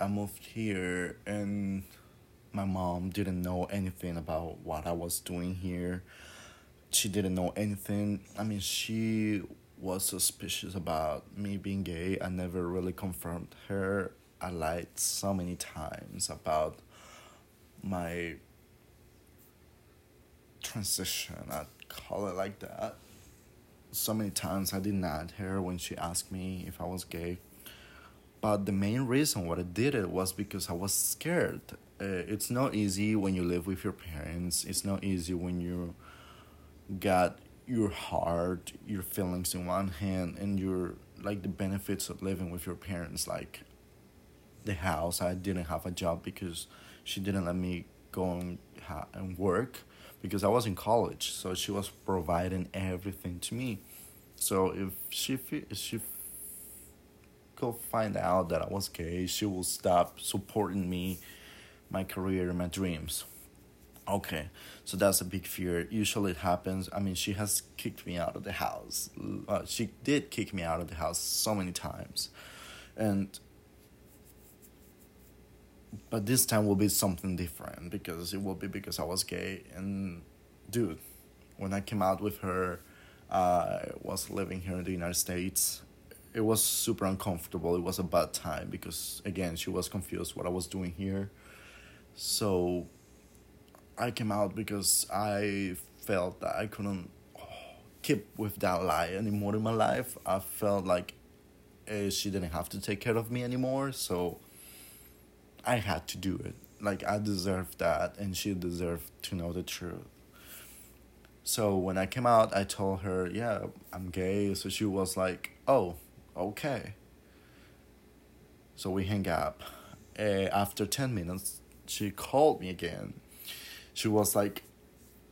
I moved here and my mom didn't know anything about what I was doing here. She didn't know anything. I mean, she was suspicious about me being gay. I never really confirmed her. I lied so many times about my transition. I call it like that. So many times I denied her when she asked me if I was gay. But the main reason what I did it was because I was scared. Uh, it's not easy when you live with your parents. It's not easy when you got your heart, your feelings in one hand, and your like the benefits of living with your parents, like the house. I didn't have a job because she didn't let me go and, ha- and work because I was in college. So she was providing everything to me. So if she if she could find out that I was gay, she will stop supporting me, my career, my dreams. Okay, so that's a big fear. Usually it happens. I mean, she has kicked me out of the house. Uh, she did kick me out of the house so many times. And but this time will be something different because it will be because I was gay and dude, when I came out with her, I was living here in the United States. It was super uncomfortable. It was a bad time because again, she was confused what I was doing here. So I came out because I felt that I couldn't keep with that lie anymore in my life. I felt like uh, she didn't have to take care of me anymore, so I had to do it. Like I deserved that, and she deserved to know the truth. So when I came out, I told her, "Yeah, I'm gay." So she was like, "Oh, okay." So we hang up. Uh, after ten minutes, she called me again. She was like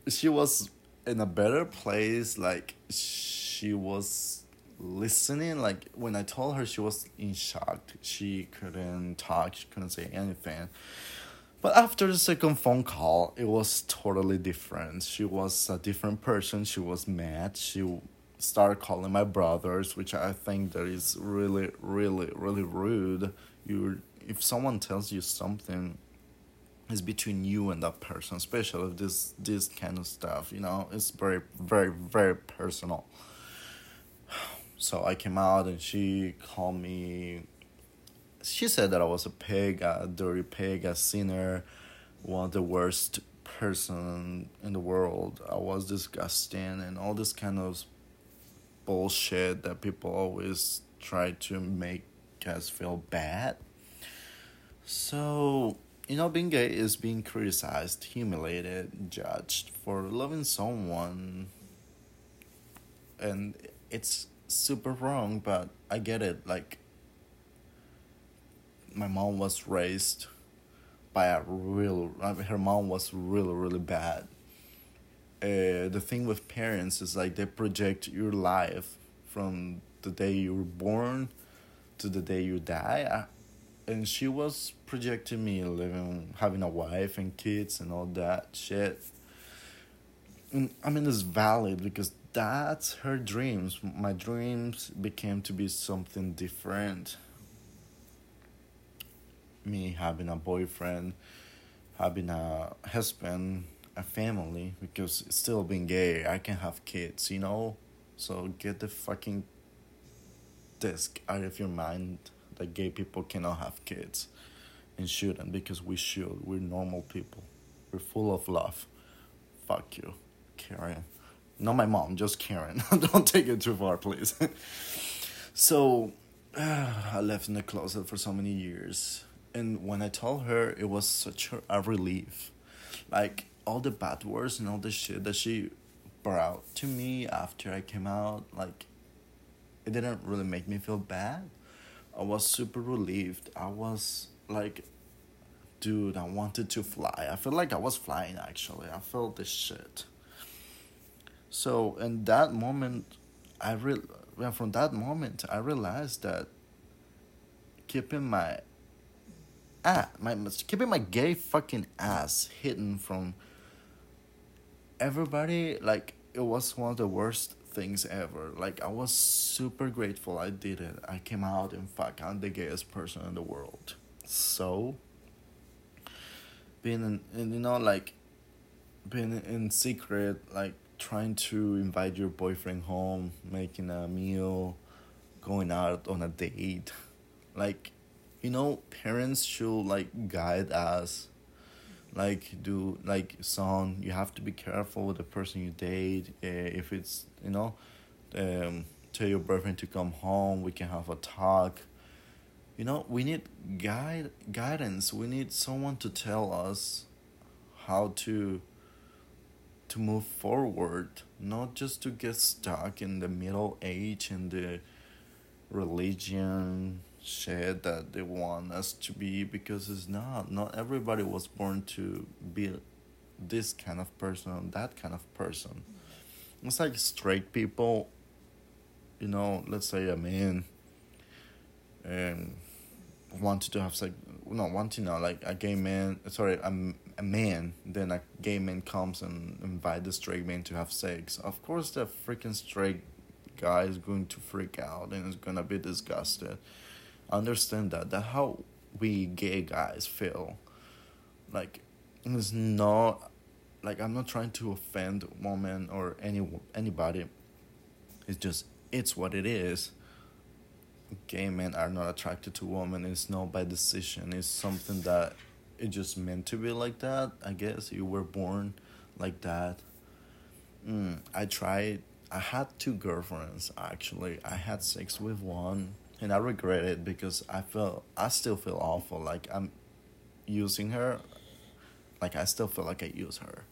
she was in a better place like she was listening like when i told her she was in shock. She couldn't talk she couldn't say anything. But after the second phone call it was totally different. She was a different person. She was mad. She started calling my brothers which i think that is really really really rude you if someone tells you something is between you and that person, especially if this this kind of stuff, you know, it's very very very personal. So I came out and she called me. She said that I was a pig, a dirty pig, a sinner, one of the worst person in the world. I was disgusting and all this kind of bullshit that people always try to make us feel bad. So you know, being gay is being criticized, humiliated, judged for loving someone. And it's super wrong, but I get it. Like, my mom was raised by a real, her mom was really, really bad. Uh, the thing with parents is like they project your life from the day you were born to the day you die. And she was projecting me living having a wife and kids and all that shit. And i mean it's valid because that's her dreams. My dreams became to be something different. Me having a boyfriend having a husband a family because still being gay i can have kids you know so get the fucking disc out of your mind that gay people cannot have kids and shouldn't because we should. We're normal people. We're full of love. Fuck you, Karen. Not my mom, just Karen. Don't take it too far, please. so, uh, I left in the closet for so many years. And when I told her, it was such a relief. Like, all the bad words and all the shit that she brought to me after I came out, like, it didn't really make me feel bad I was super relieved. I was like, dude, I wanted to fly. I felt like I was flying actually. I felt this shit. So in that moment, I real well, from that moment I realized that keeping my ah my keeping my gay fucking ass hidden from everybody like it was one of the worst things ever. Like I was super grateful I did it. I came out and fuck, I'm the gayest person in the world. so being in, in you know like being in secret like trying to invite your boyfriend home making a meal going out on a date like you know parents should like guide us like do like son you have to be careful with the person you date. Uh, if it's you know um, tell your boyfriend to come home we can have a talk. You know we need guide guidance. We need someone to tell us how to to move forward not just to get stuck in the middle age and the religion shit that they want us to be because it's not not everybody was born to be this kind of person or that kind of person. It's like straight people you know let's say a man and wanted to have sex no wanting now like a gay man sorry a, a man then a gay man comes and invite the straight man to have sex. Of course the freaking straight guy is going to freak out and is gonna be disgusted understand that that how we gay guys feel like it's not like i'm not trying to offend women or any anybody. It's just it's what it is. Gay men are not attracted to women. It's not by decision. It's something that it just meant to be like that i guess. You were born like that. Mm, i tried i had two girlfriends actually. I had sex with one and i regret it because i feel i still feel awful like i'm using her like i still feel like i use her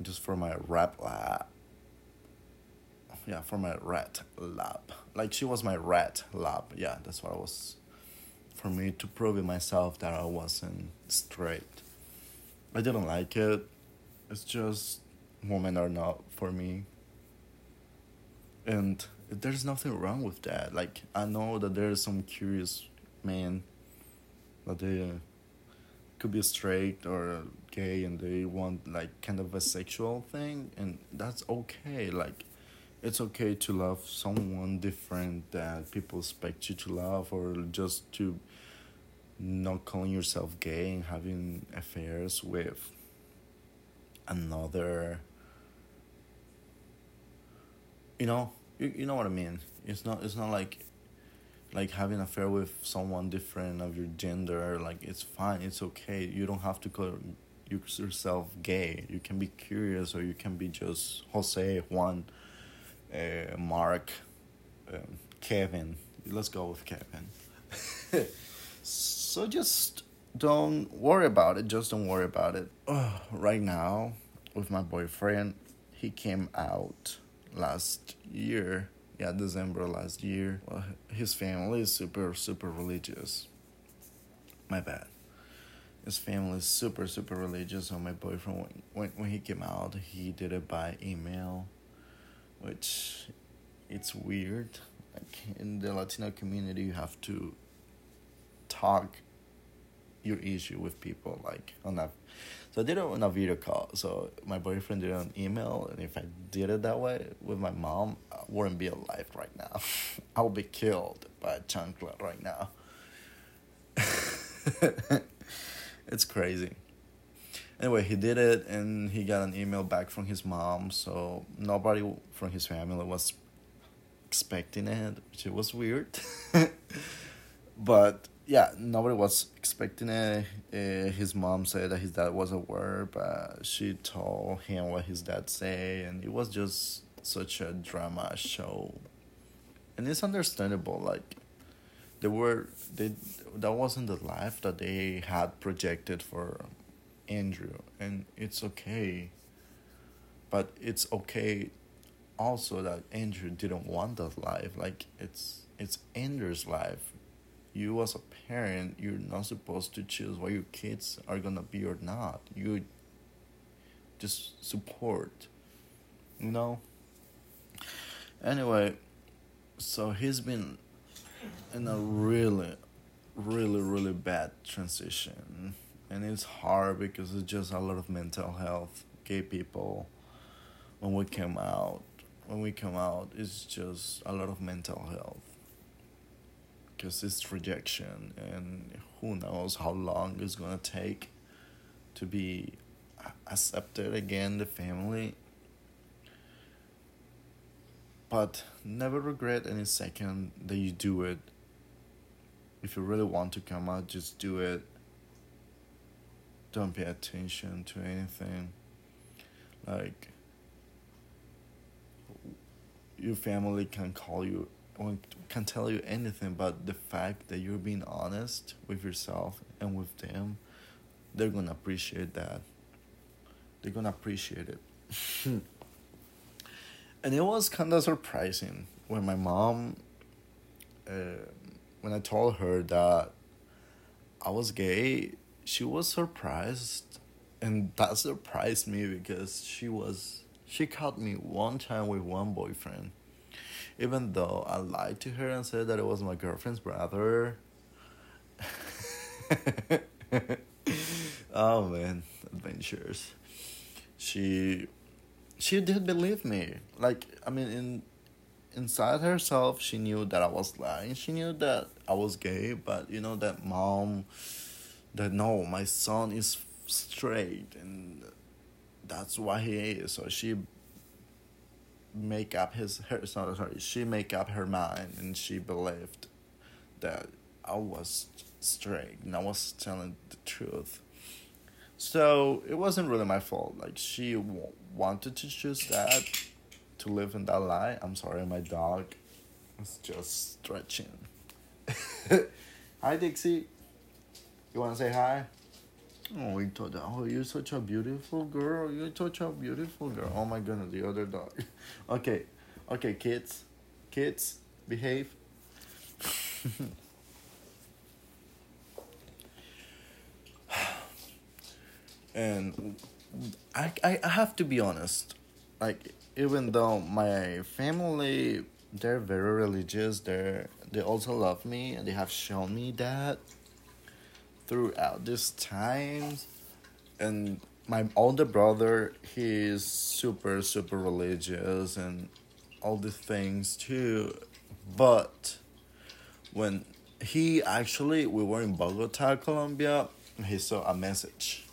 just for my rap lab yeah, for my rat lab. Like she was my rat lab. Yeah, that's what I was. For me to prove myself that I wasn't straight. I didn't like it. It's just women are not for me. And there's nothing wrong with that. Like I know that there's some curious men that they uh, could be straight or gay and they want like kind of a sexual thing and that's okay. Like it's okay to love someone different that people expect you to love or just to not calling yourself gay and having affairs with another you know you, you know what i mean it's not it's not like like having an affair with someone different of your gender like it's fine it's okay you don't have to call yourself gay you can be curious or you can be just jose juan uh, Mark, um, Kevin. Let's go with Kevin. so just don't worry about it. Just don't worry about it. Right now, with my boyfriend, he came out last year. Yeah, December last year. Well, his family is super, super religious. My bad. His family is super, super religious. So my boyfriend, when, when, when he came out, he did it by email which it's weird. Like in the Latino community, you have to talk your issue with people like on that. So I did it on a video call. So my boyfriend did it on email, and if I did it that way with my mom, I wouldn't be alive right now. I would be killed by a chancla right now. it's crazy anyway, he did it and he got an email back from his mom. So nobody from his family was expecting it, which was weird. but yeah, nobody was expecting it. Uh, his mom said that his dad was aware, but she told him what his dad say, and it was just such a drama show. And it's understandable, like they were they that wasn't the life that they had projected for Andrew, and it's okay. But it's okay also that Andrew didn't want that life. Like it's it's Andrew's life. You as a parent, you're not supposed to choose what your kids are gonna be or not. You just support. You know? Anyway, so he's been in a really, really, really bad transition and it's hard because it's just a lot of mental health gay people when we came out when we come out it's just a lot of mental health because it's rejection and who knows how long it's gonna take to be accepted again the family. But never regret any second that you do it. If you really want to come out just do it. Don't pay attention to anything. Like your family can call you can tell you anything but the fact that you're being honest with yourself and with them they're gonna appreciate that. They're gonna appreciate it. And it was kind of surprising when my mom uh, when i told her that i was gay she was surprised. And that surprised me because she was she caught me one time with one boyfriend even though i lied to her and said that it was my girlfriend's brother. Oh man. Adventures. She she did believe me. Like i mean in inside herself she knew that i was lying. She knew that i was gay but you know that mom that no my son is straight and that's why he is. So she make up his her sorry, she make up her mind and she believed that i was straight and i was telling the truth. So it wasn't really my fault. Like she w- wanted to choose that to live in that lie i'm sorry my dog is just stretching. Hi dixie. You want to say hi Oh, we told oh, you're such a beautiful girl. You're such a beautiful girl. Oh my goodness, the other dog. okay, okay, kids, kids, behave. and I, I, I have to be honest. Like, even though my family, they're very religious, they're, they also love me and they have shown me that throughout this time and my older brother he's super super religious and all the things too. But when he actually we were in bogota colombia he saw a message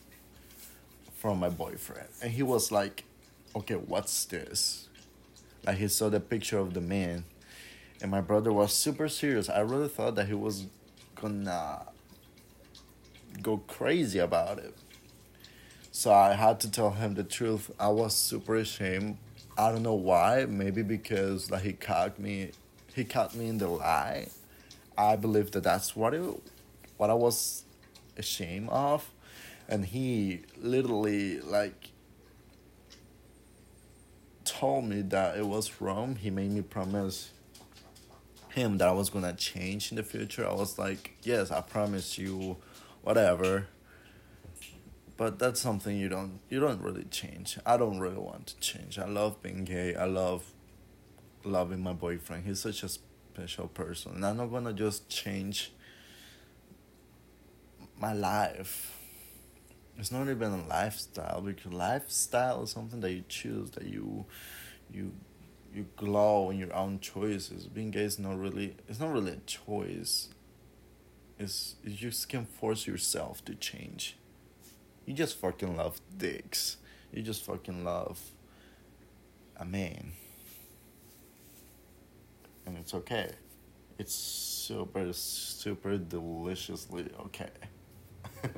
from my boyfriend. And he was like okay what's this? Like he saw the picture of the man. And my brother was super serious. I really thought that he was gonna go crazy about it. So I had to tell him the truth. I was super ashamed. I don't know why. Maybe because like he caught me, he caught me in the lie. I believe that that's what it, what I was ashamed of, and he literally like told me that it was wrong. He made me promise him that I was gonna change in the future. I was like, yes, I promise you whatever. But that's something you don't you don't really change. I don't really want to change. I love being gay. I love loving my boyfriend. He's such a special person. And I'm not gonna just change my life. It's not even a lifestyle because lifestyle is something that you choose that you you you glow in your own choices. Being gay is not really it's not really a choice is you just can force yourself to change. You just fucking love dicks. You just fucking love a man. And it's okay. It's super, super deliciously okay.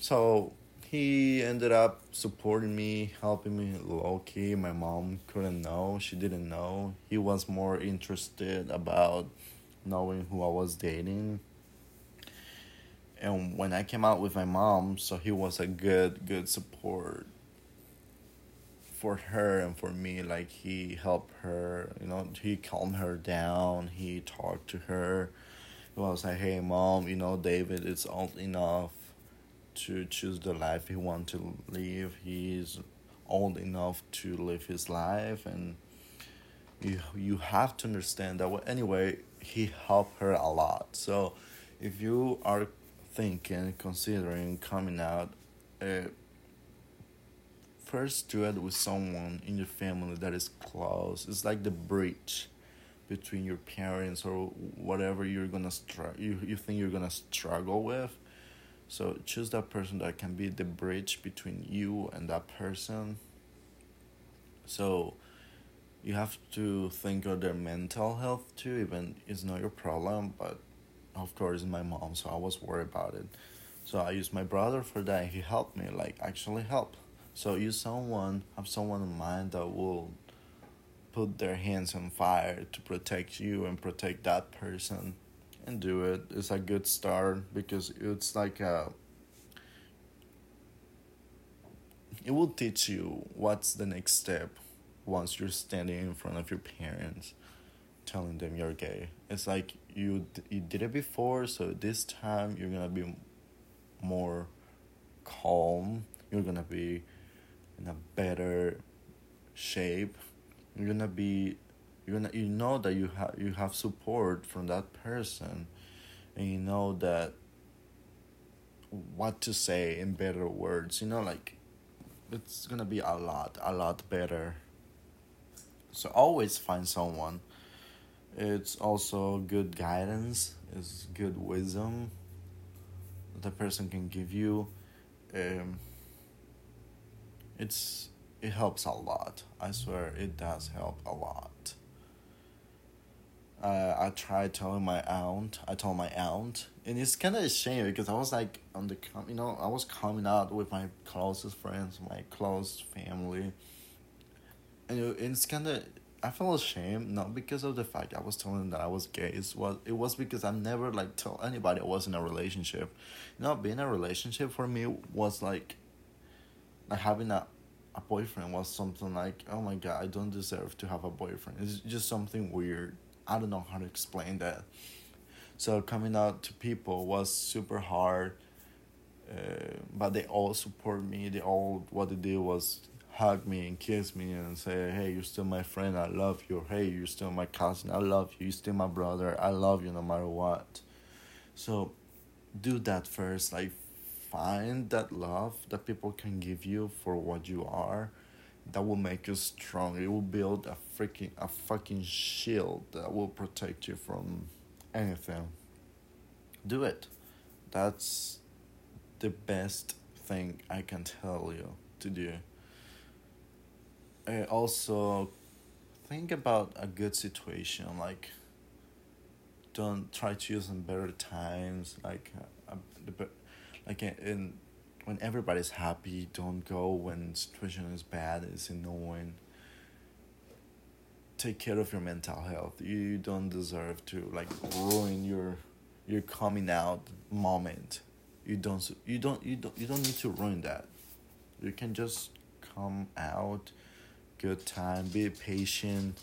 so he ended up supporting me, helping me low key. My mom couldn't know, she didn't know. He was more interested about knowing who I was dating. And when I came out with my mom, so he was a good, good support for her and for me. Like he helped her, you know, he calmed her down. He talked to her. He was like, "Hey, mom, you know, David is old enough to choose the life he wants to live. He's old enough to live his life, and you you have to understand that. Well, anyway, he helped her a lot. So if you are thinking, considering coming out, uh, first do it with someone in your family that is close. It's like the bridge between your parents or whatever you're gonna str- you, you think you're gonna struggle with so choose that person that can be the bridge between you and that person so you have to think of their mental health too even it's not your problem but of course my mom so i was worried about it. So i used my brother for that he helped me like actually help. So use someone have someone in mind that will put their hands on fire to protect you and protect that person and do it. It's a good start because it's like a it will teach you what's the next step once you're standing in front of your parents telling them you're gay. It's like you you did it before so this time you're gonna be more calm. You're gonna be in a better shape. You're gonna be you're gonna you know that you have you have support from that person and you know that what to say in better words. You know like it's gonna be a lot a lot better so always find someone it's also good guidance it's good wisdom the person can give you um, it's it helps a lot. I swear it does help a lot. Uh, I tried telling my aunt. I told my aunt, and it's kind of a shame because I was like on the you know I was coming out with my closest friends, my close family, and it's kind of I felt ashamed not because of the fact I was telling that I was gay. It was it was because I never like tell anybody I was in a relationship. You know, being in a relationship for me was like like having a a boyfriend was something like, oh my god, I don't deserve to have a boyfriend. It's just something weird. I don't know how to explain that. So coming out to people was super hard, uh, but they all support me. They all what they did was hug me and kiss me and say, "Hey, you're still my friend. I love you. Hey, you're still my cousin. I love you. You're still my brother. I love you no matter what." So, do that first. Like find that love that people can give you for what you are that will make you strong it will build a freaking a fucking shield that will protect you from anything do it that's the best thing i can tell you to do I also think about a good situation like don't try to use in better times like uh, the like in when everybody's happy don't go when situation is bad it's annoying. Take care of your mental health. You don't deserve to like ruin your your coming out moment. You don't you don't you don't you don't need to ruin that. You can just come out good time be patient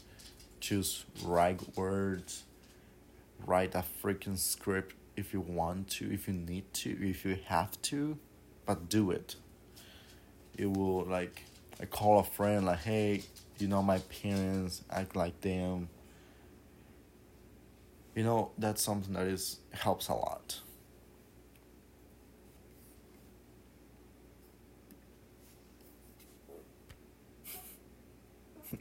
choose right words write a freaking script if you want to, if you need to, if you have to, but do it. It will like I call a friend like, hey, you know my parents act like them. You know that's something that is helps a lot.